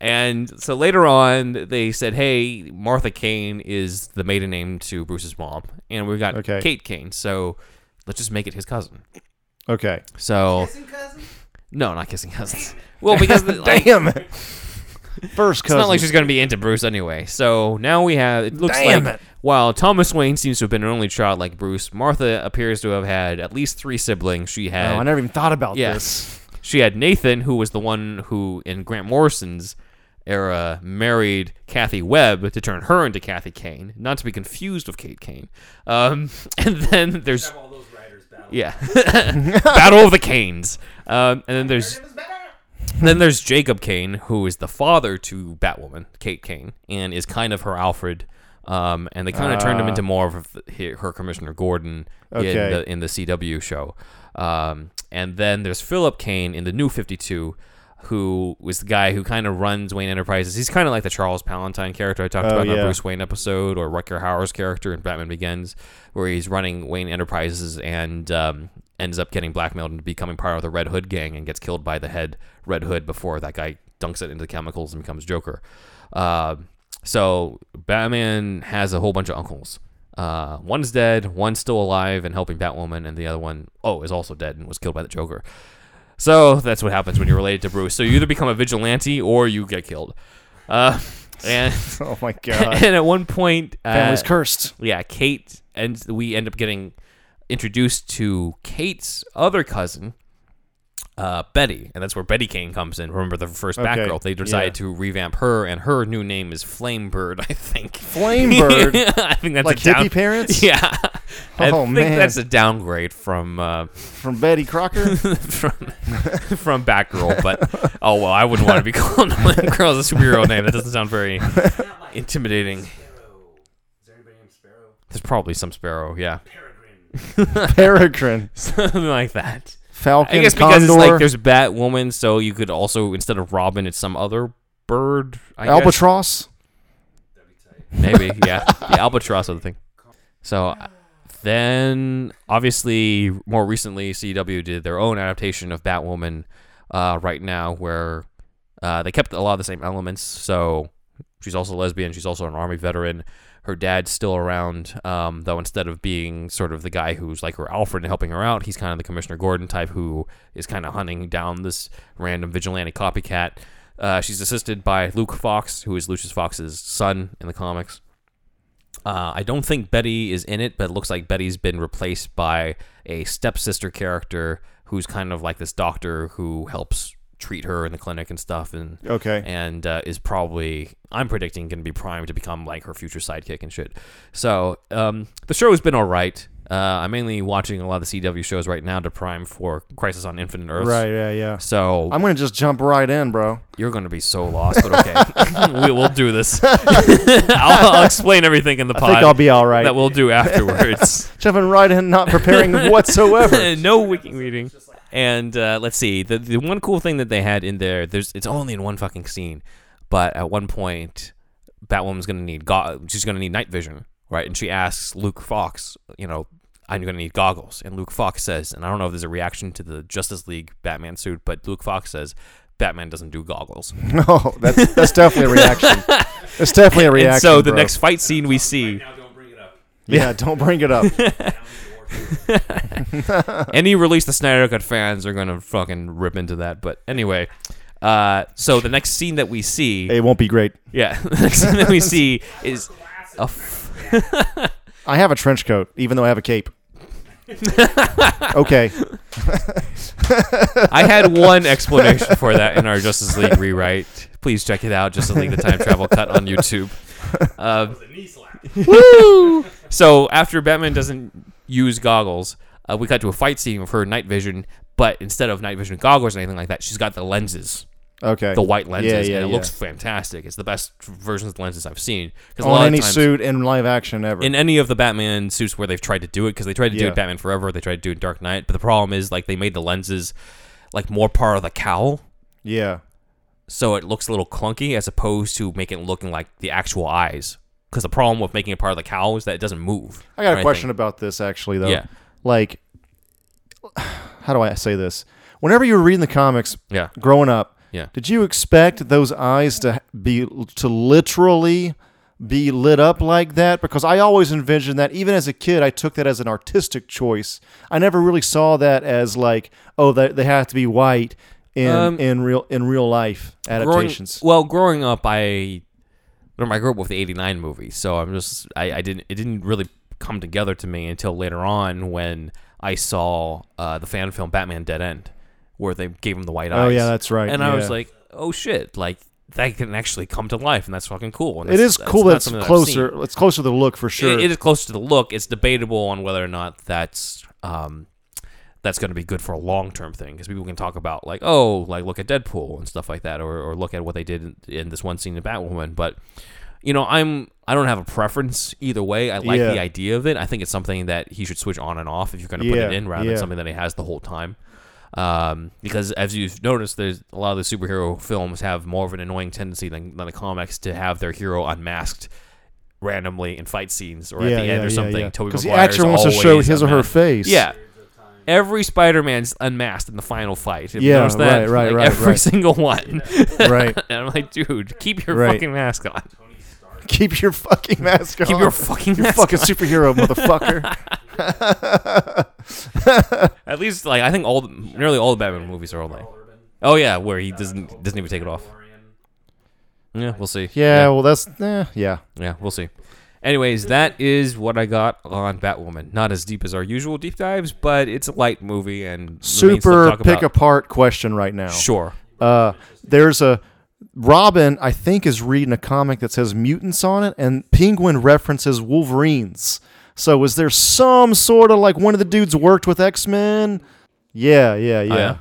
And so later on, they said, "Hey, Martha Kane is the maiden name to Bruce's mom, and we've got Okay. Kate Kane. So let's just make it his cousin." Okay. So Kissing cousin? no, not kissing cousins. Well, because the, like, Damn. First It's cousin. not like she's going to be into Bruce anyway. So now we have. It looks Damn like it. while Thomas Wayne seems to have been an only child like Bruce, Martha appears to have had at least three siblings. She had. Oh. I never even thought about Yeah. this. She had Nathan, who was the one who, in Grant Morrison's era, married Kathy Webb to turn her into Kathy Kane, not to be confused with Kate Kane. Um, and then there's Have all those writers battle. yeah, Battle of the Canes. Um, and then there's then there's Jacob Kane, who is the father to Batwoman, Kate Kane, and is kind of her Alfred. Um, and they kind of turned him Ah. into more of her her Commissioner Gordon in the in the CW show. Um, and then there's Philip Kane in the New 52, who was the guy who kind of runs Wayne Enterprises. He's kind of like the Charles Palantine character I talked Oh, about in yeah. the Bruce Wayne episode, or Rutger Hauer's character in Batman Begins, where he's running Wayne Enterprises and um, ends up getting blackmailed into becoming part of the Red Hood gang and gets killed by the head Red Hood before that guy dunks it into the chemicals and becomes Joker. Uh, so Batman has a whole bunch of uncles. Uh, one's dead, one's still alive and helping Batwoman, and the other one, oh, is also dead and was killed by the Joker. So that's what happens when you're related to Bruce. So you either become a vigilante or you get killed. Uh, and Oh my god. and at one point, uh, Family's cursed. yeah, Kate, and we end up getting introduced to Kate's other cousin, uh, Betty, and that's where Betty Kane comes in. Remember the first Okay, Batgirl? They decided yeah. to revamp her, and her new name is Flamebird, I think. Flamebird. I think that's like a down- hippie parents Yeah, I Oh, think man. that's a downgrade from uh, from Betty Crocker. from from Batgirl. But oh well, I wouldn't want to be called Girl as a superhero name. That doesn't sound very intimidating. Is there anybody Sparrow? There's probably some Sparrow, yeah, Peregrine. Peregrine. something like that. Falcon. I guess because Condor. it's like there's Batwoman, so you could also instead of Robin, it's some other bird. I guess. Albatross. Maybe, yeah. The albatross other thing. So then, obviously, more recently, CW did their own adaptation of Batwoman uh, right now, where uh, they kept a lot of the same elements. So she's also lesbian. She's also an army veteran. Her dad's still around, um, though instead of being sort of the guy who's like her Alfred and helping her out, he's kind of the Commissioner Gordon type who is kind of hunting down this random vigilante copycat. Uh, she's assisted by Luke Fox, who is Lucius Fox's son in the comics. Uh, I don't think Betty is in it, but it looks like Betty's been replaced by a stepsister character who's kind of like this doctor who helps treat her in the clinic and stuff, and Okay. and uh, is probably I'm predicting going to be primed to become like her future sidekick and shit. So um, the show has been all right. Uh, I'm mainly watching a lot of the CW shows right now to prime for Crisis on Infinite Earths. Right. Yeah. Yeah. So I'm gonna just jump right in, bro. you're going to be so lost, but okay, we will do this. I'll, I'll explain everything in the I pod think I'll be all right. that we'll do afterwards. Jumping right in, not preparing whatsoever. no wiki reading. And uh, let's see, the the one cool thing that they had in there, there's it's only in one fucking scene, but at one point, Batwoman's gonna need go- she's gonna need night vision, right? And she asks Luke Fox, you know, I'm gonna need goggles, and Luke Fox says, and I don't know if there's a reaction to the Justice League Batman suit, but Luke Fox says. Batman doesn't do goggles. No, that's that's definitely a reaction. It's definitely a reaction. and so the bro. next fight scene we see, Now don't bring it up. yeah, don't bring it up. any release the Snyder Cut fans are gonna fucking rip into that. But anyway, uh, so the next scene that we see, it won't be great. yeah, the next scene that we see is a f- I have a trench coat, even though I have a cape. okay. I had one explanation for that in our Justice League rewrite. Please check it out, Justice League the Time Travel Cut on YouTube. Uh, The knee slap. so after Batman doesn't use goggles, uh, we cut to a fight scene with her night vision, but instead of night vision goggles or anything like that, she's got the lenses. Okay. the white lenses, Yeah, yeah, and it yeah. looks fantastic. It's the best versions of the lenses I've seen. Because a on lot any of times, suit in live action ever. in any of the Batman suits where they've tried to do it, because they tried to do it Batman Forever, they tried to do it Dark Knight, but the problem is like they made the lenses like more part of the cowl, yeah. so it looks a little clunky as opposed to making it looking like the actual eyes. Because the problem with making it part of the cowl is that it doesn't move. I got a question about this actually though. Yeah. Like how do I say this? Whenever you were reading the comics Yeah, growing up, Yeah. did you expect those eyes to be to literally be lit up like that? Because I always envisioned that even as a kid, I took that as an artistic choice. I never really saw that as like, oh, they, they have to be white in Um, in real in real life growing, well, growing up, I I grew up with the '89 movie, so I'm just I, I didn't it didn't really come together to me until later on when I saw uh, the fan film Batman Dead End, where they gave him the white eyes. oh yeah, that's right. and I was yeah. like, oh shit, like that can actually come to life, and that's fucking cool. And it that's- is that's cool not that it's something that I've seen. closer. It's closer to the look for sure. It- it is closer to the look. It's debatable on whether or not that's um, that's going to be good for a long term thing because people can talk about like oh like look at Deadpool and stuff like that or, or look at what they did in, in this one scene in Batwoman. But you know I'm I don't have a preference either way. I like Yeah. the idea of it. I think it's something that he should switch on and off if you're going to put Yeah, it in rather yeah. than something that he has the whole time. Um, because as you've noticed, there's a lot of the superhero films have more of an annoying tendency than, than the comics to have their hero unmasked randomly in fight scenes or yeah, at the end yeah, or yeah, something. Because the actor wants to show his or her face. Yeah. Every Spider-Man's unmasked in the final fight. Have Yeah, right, right, Like, right, Every right. single one. right. and I'm like, dude, keep your Right. fucking mask on. Keep your fucking mask on. Keep your fucking You're mask fucking on. superhero, motherfucker. At least, like, I think all, the, nearly all the Batman movies are all like, oh yeah, where he doesn't doesn't even take it off. Yeah, we'll see. yeah, well, that's eh, yeah. Yeah, we'll see. Anyways, that is what I got on Batwoman. Not as deep as our usual deep dives, but it's a light movie and Super pick apart question right now. Sure. Uh, there's a Robin, I think, is reading a comic that says mutants on it, and Penguin references Wolverines. So is there some sort of like one of the dudes worked with X Men? Yeah, yeah, yeah. Oh, yeah.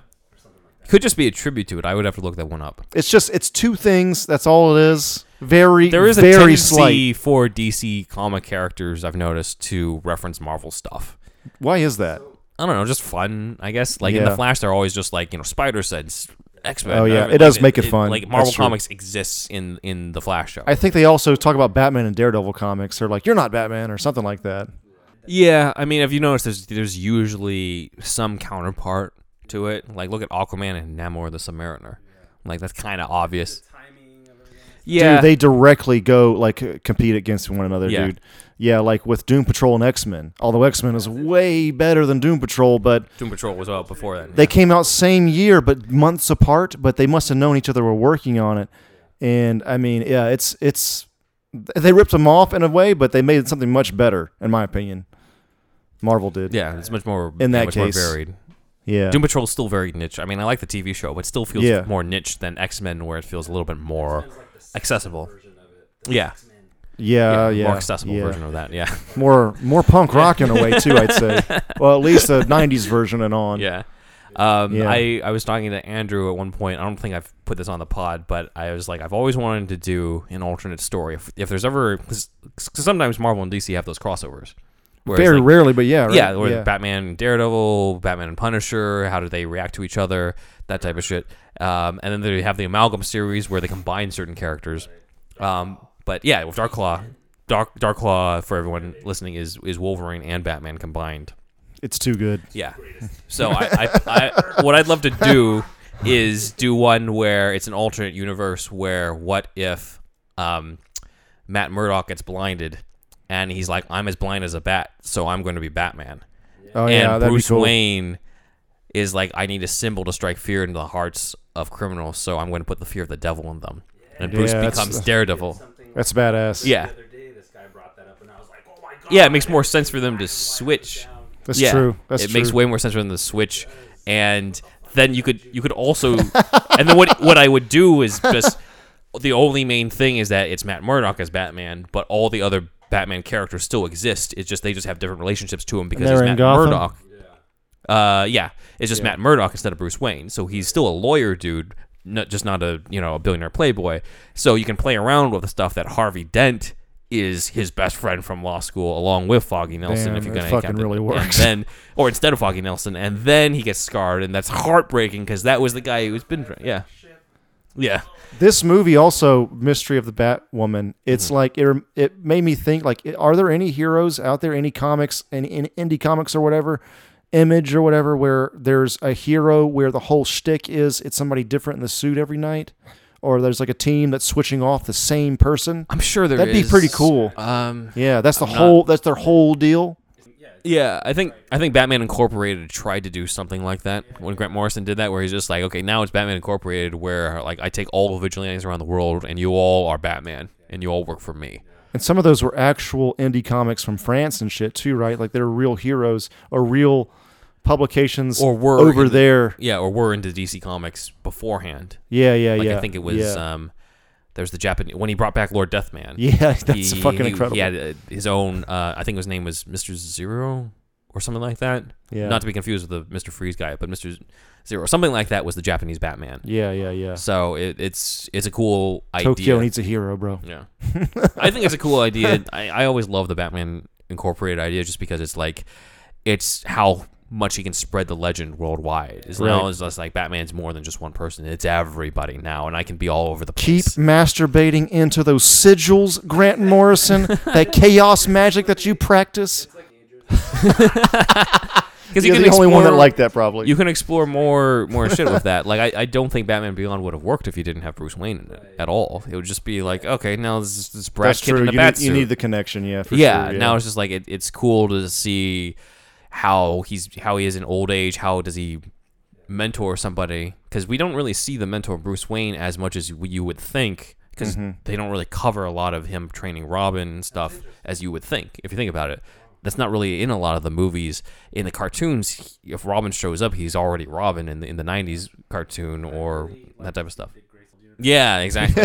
Could just be a tribute to it. I would have to look that one up. It's just it's two things. That's all it is. Very, There is a very tendency slight. for DC comic characters I've noticed to reference Marvel stuff. Why is that? I don't know, just fun, I guess. Like in the Flash, they're always just like you know Spider sense, X Men. Oh, yeah. It does make it fun. Like Marvel That's true. Comics exists in in the Flash show. I think they also talk about Batman and Daredevil comics. They're like, "You're not Batman" or something like that. Yeah, I mean, if you notice, there's there's usually some counterpart to it. Like, look at Aquaman and Namor the Submariner. Like, that's kind of obvious. Timing of everything. Yeah. Dude, they directly go like compete against one another, Yeah. dude. Yeah, like with Doom Patrol and X Men. Although X Men is way better than Doom Patrol, but Doom Patrol was out before then. they came out same year but months apart. But they must have known each other were working on it. And I mean, yeah, it's it's they ripped them off in a way, but they made something much better, in my opinion. Marvel did. yeah, it's much more In that much case. more varied. Yeah. Doom Patrol is still very niche. I mean, I like the TV show, but it still feels Yeah. more niche than X Men, where it feels a little bit more accessible. Yeah, yeah, yeah. more accessible yeah. version of that. Yeah, More more punk rock in a way too, I'd say. Well, at least the '90s version and on. yeah. Um, Yeah. I, I was talking to Andrew at one point. I don't think I've put this on the pod, but I was like, I've always wanted to do an alternate story. If, if there's ever, because sometimes Marvel and DC have those crossovers. Very like, rarely, but yeah, right? Yeah, or yeah. Batman and Daredevil, Batman and Punisher, how do they react to each other, that type of shit. Um, and then they have the Amalgam series where they combine certain characters. Um, but yeah, with Darkclaw, Dark Darkclaw for everyone listening is is Wolverine and Batman combined. It's too good. Yeah. So I, I, I what I'd love to do is do one where it's an alternate universe where what if um, Matt Murdock gets blinded and he's like, I'm as blind as a bat, so I'm going to be Batman Oh and yeah, that'd Bruce be cool. Wayne is like, I need a symbol to strike fear into the hearts of criminals, so I'm going to put the fear of the devil in them. And Bruce Yeah, becomes Daredevil. That's badass. Yeah, The other day, this guy brought that up, and I was like, oh my god. yeah, it makes more sense for them to switch. That's yeah, true. That's it true. makes way more sense for them to switch, and then you could you could also, and then what what I would do is just the only main thing is that it's Matt Murdock as Batman, but all the other Batman characters still exist. It's just they just have different relationships to him because they're it's Matt Gotham? Murdock. Uh, yeah, it's just Matt Murdock instead of Bruce Wayne. So he's still a lawyer dude, not just not a you know a billionaire playboy. So you can play around with the stuff that Harvey Dent is his best friend from law school, along with Foggy Nelson. Damn, if you're gonna fucking really And works. then, or instead of Foggy Nelson, and then he gets scarred, and that's heartbreaking because that was the guy who's been yeah, yeah. This movie also Mystery of the Batwoman. It's Mm-hmm. like it, it made me think like are there any heroes out there any comics any, any indie comics or whatever image or whatever where there's a hero where the whole shtick is it's somebody different in the suit every night or there's like a team that's switching off the same person. I'm sure there That'd be pretty cool. Um, Yeah, that's the not- whole that's their whole deal. Yeah, I think I think Batman Incorporated tried to do something like that when Grant Morrison did that, where he's just like, okay, now it's Batman Incorporated, where like I take all the vigilantes around the world, and you all are Batman, and you all work for me. And some of those were actual indie comics from France and shit too, right? Like they're real heroes or real publications Or were over in there. Yeah, or were into DC Comics beforehand. Yeah, yeah, Like yeah. I think it was Yeah, um, there's the Japanese when he brought back Lord Deathman. yeah that's he, fucking he- incredible. He had uh, his own. Uh, I think his name was Mister Zero or something like that. yeah. Not to be confused with the Mister Freeze guy, but Mister Zero, something like that was the Japanese Batman. yeah, yeah, yeah. So it, it's it's a cool idea. Tokyo needs a hero, bro. Yeah, I think it's a cool idea. I, I always love the Batman Incorporated idea just because it's like it's how much he can spread the legend worldwide. It's now Right. it's just like Batman's more than just one person. It's everybody now, and I can be all over the place. Keep masturbating into those sigils, Grant Morrison. that chaos magic that you practice. Because You're the only one that liked that, probably. You can explore more more shit with that. Like I, I don't think Batman Beyond would have worked if you didn't have Bruce Wayne in it at all. It would just be like, okay, now this is this Brad That's kid true. in You bat need, you need the connection, yeah. For yeah, sure, now it's just like it, it's cool to see how he's how he is in old age. How does he mentor somebody? Because we don't really see the mentor Bruce Wayne as much as you would think. Because Mm-hmm. they don't really cover a lot of him training Robin and stuff as you would think. If you think about it, that's not really in a lot of the movies. In the cartoons, if Robin shows up, he's already Robin in the in the '90s cartoon or that type of stuff. Yeah, exactly.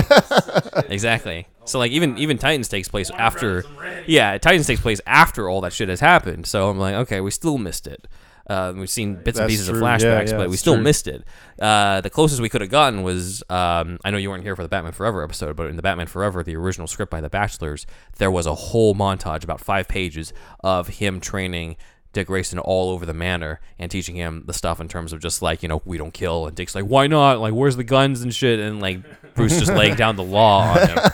exactly. So like even even Titans takes place after Yeah, Titans takes place after all that shit has happened. So I'm like, okay, we still missed it. Uh, we've seen bits and That's pieces of true. Yeah, flashbacks, yeah, but we still true. missed it. Uh, the closest we could have gotten was um, I know you weren't here for the Batman Forever episode, but in the Batman Forever, the original script by the Batchlers, there was a whole montage, about five pages, of him training Dick Grayson all over the manor and teaching him the stuff in terms of just like you know we don't kill, and Dick's like why not? Like where's the guns and shit, and like Bruce just laying down the law on him.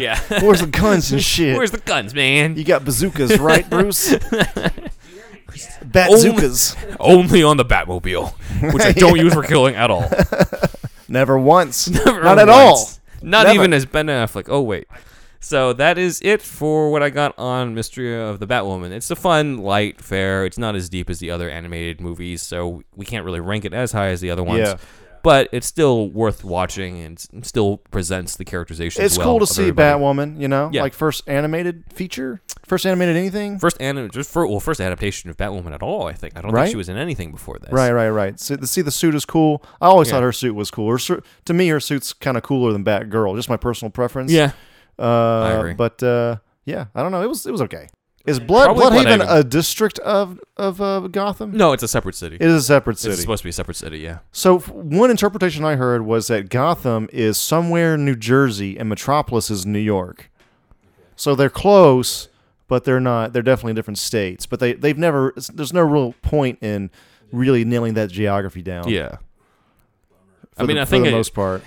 Yeah, Where's the guns and shit? where's the guns, man? you got bazookas, right, Bruce? Bazookas. Only on the Batmobile, which I don't use for killing at all. Never once. Never Not at all. once. Not Never. even as Ben Affleck. Oh wait. So that is it for what I got on Mystery of the Batwoman. It's a fun, light fare. It's not as deep as the other animated movies, so we can't really rank it as high as the other ones. Yeah. But it's still worth watching and still presents the characterization. It's well cool to see everybody. Batwoman. You know, Yeah. like first animated feature, first animated anything. First anim- just for well, first adaptation of Batwoman at all. I think I don't Right? think she was in anything before this. Right, right, right. See, the, see, the suit is cool. I always Yeah. thought her suit was cool. Her to me, her suit's kind of cooler than Batgirl. Just my personal preference. Yeah. Uh, agree. But uh, yeah, I don't know. It was it was okay. Is Blood Probably Blüdhaven Blüdhaven. a district of of uh, Gotham? No, it's a separate city. It is a separate city. It's supposed to be a separate city. Yeah. So f- one interpretation I heard was that Gotham is somewhere in New Jersey and Metropolis is New York. So they're close, but they're not. They're definitely in different states. But they they've never. it's- There's no real point in really nailing that geography down. Yeah. For I mean, the, I for think the it- most part.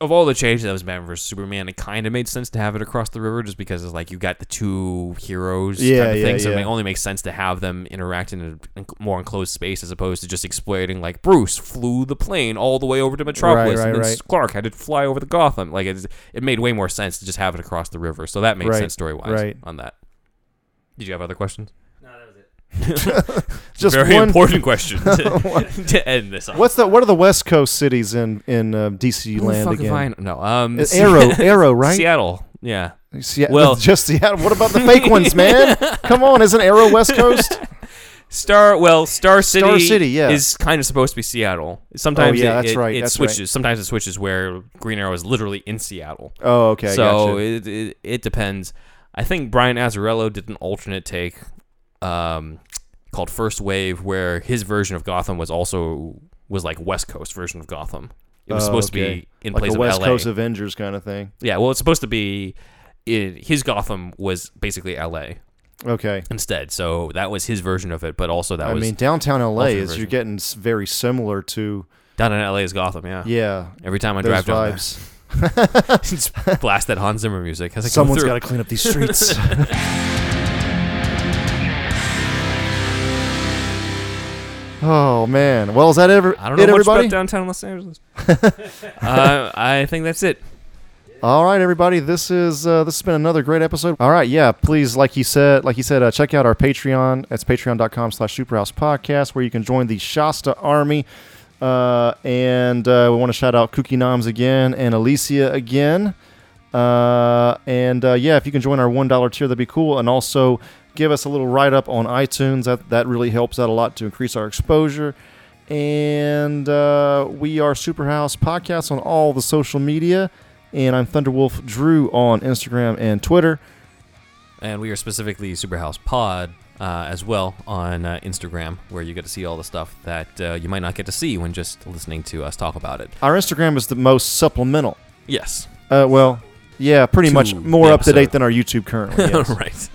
Of all the changes that was Batman versus Superman, it kind of made sense to have it across the river, just because it's like you got the two heroes Yeah, kind of yeah, thing. So yeah. it only makes sense to have them interact in a more enclosed space as opposed to just exploiting like Bruce flew the plane all the way over to Metropolis, right, and then right. Clark had to fly over to Gotham. Like it, it made way more sense to just have it across the river. So that makes Right, sense story wise right. on that. Did you have other questions? No, that was it. Just Very one. important question to, to end this on. What's the what are the West Coast cities in in uh, DC Who land again? I- No, um, Arrow, Arrow, right? Seattle. Yeah. Se- Well- just Seattle. What about the fake ones, man? Come on, isn't Arrow West Coast? Star well, Star City, Star City, yeah. is kind of supposed to be Seattle. Sometimes Oh, yeah, it, that's it- right, It that's right. switches. Sometimes it switches where Green Arrow is literally in Seattle. Oh, okay. so gotcha. it, it it depends. I think Brian Azzarello did an alternate take, um, called First Wave, where his version of Gotham was also was like West Coast version of Gotham. It was Oh, supposed to be in like place a West of LA. Coast Avengers kind of thing. yeah, well, it's supposed to be. In, his Gotham was basically L.A. Okay. instead, so that was his version of it. But also that I was I mean, downtown LA is you're getting very similar to down in L.A. is Gotham. Yeah, yeah Every time I those drive down vibes. there, blast that Hans Zimmer music. Someone's go got to clean up these streets. oh man. Well, is that ever I don't know it, much everybody? about downtown Los Angeles. uh, I think that's it. All right, everybody. This is uh, this has been another great episode. All right, yeah. Please, like he said, like he said, uh, check out our Patreon. That's patreon.com/slash Superhouse Podcast, where you can join the Shasta Army. Uh, and uh, we want to shout out Kookie Noms again and Alicia again. Uh, and uh, yeah, if you can join our one dollar tier, that'd be cool. And also give us a little write up on iTunes. That that really helps out a lot to increase our exposure. And uh, we are Superhouse Podcast on all the social media. And I'm Thunderwolf Drew on Instagram and Twitter. And we are specifically Superhouse Pod uh, as well on uh, Instagram, where you get to see all the stuff that uh, you might not get to see when just listening to us talk about it. Our Instagram is the most supplemental. Yes. Uh, well, yeah, pretty much more up to date than our YouTube currently. yes. right.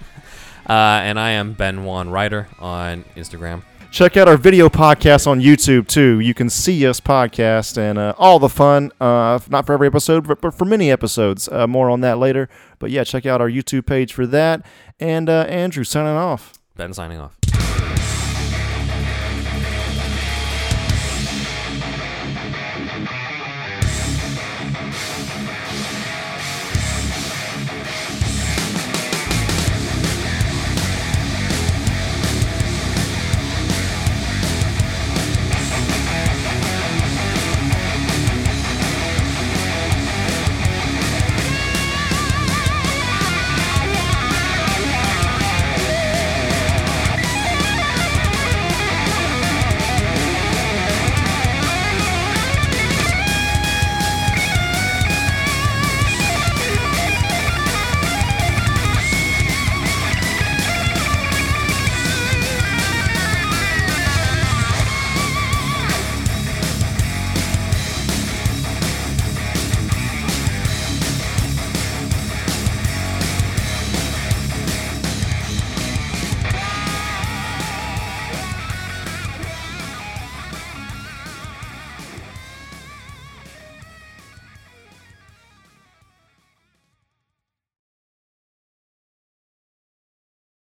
Uh, and I am Ben Juan Ryder on Instagram. Check out our video podcast on YouTube too. You can see us podcast and uh, all the fun. Uh, not for every episode, but, but for many episodes. Uh, more on that later. But yeah, check out our YouTube page for that. And uh, Andrew signing off. Ben signing off.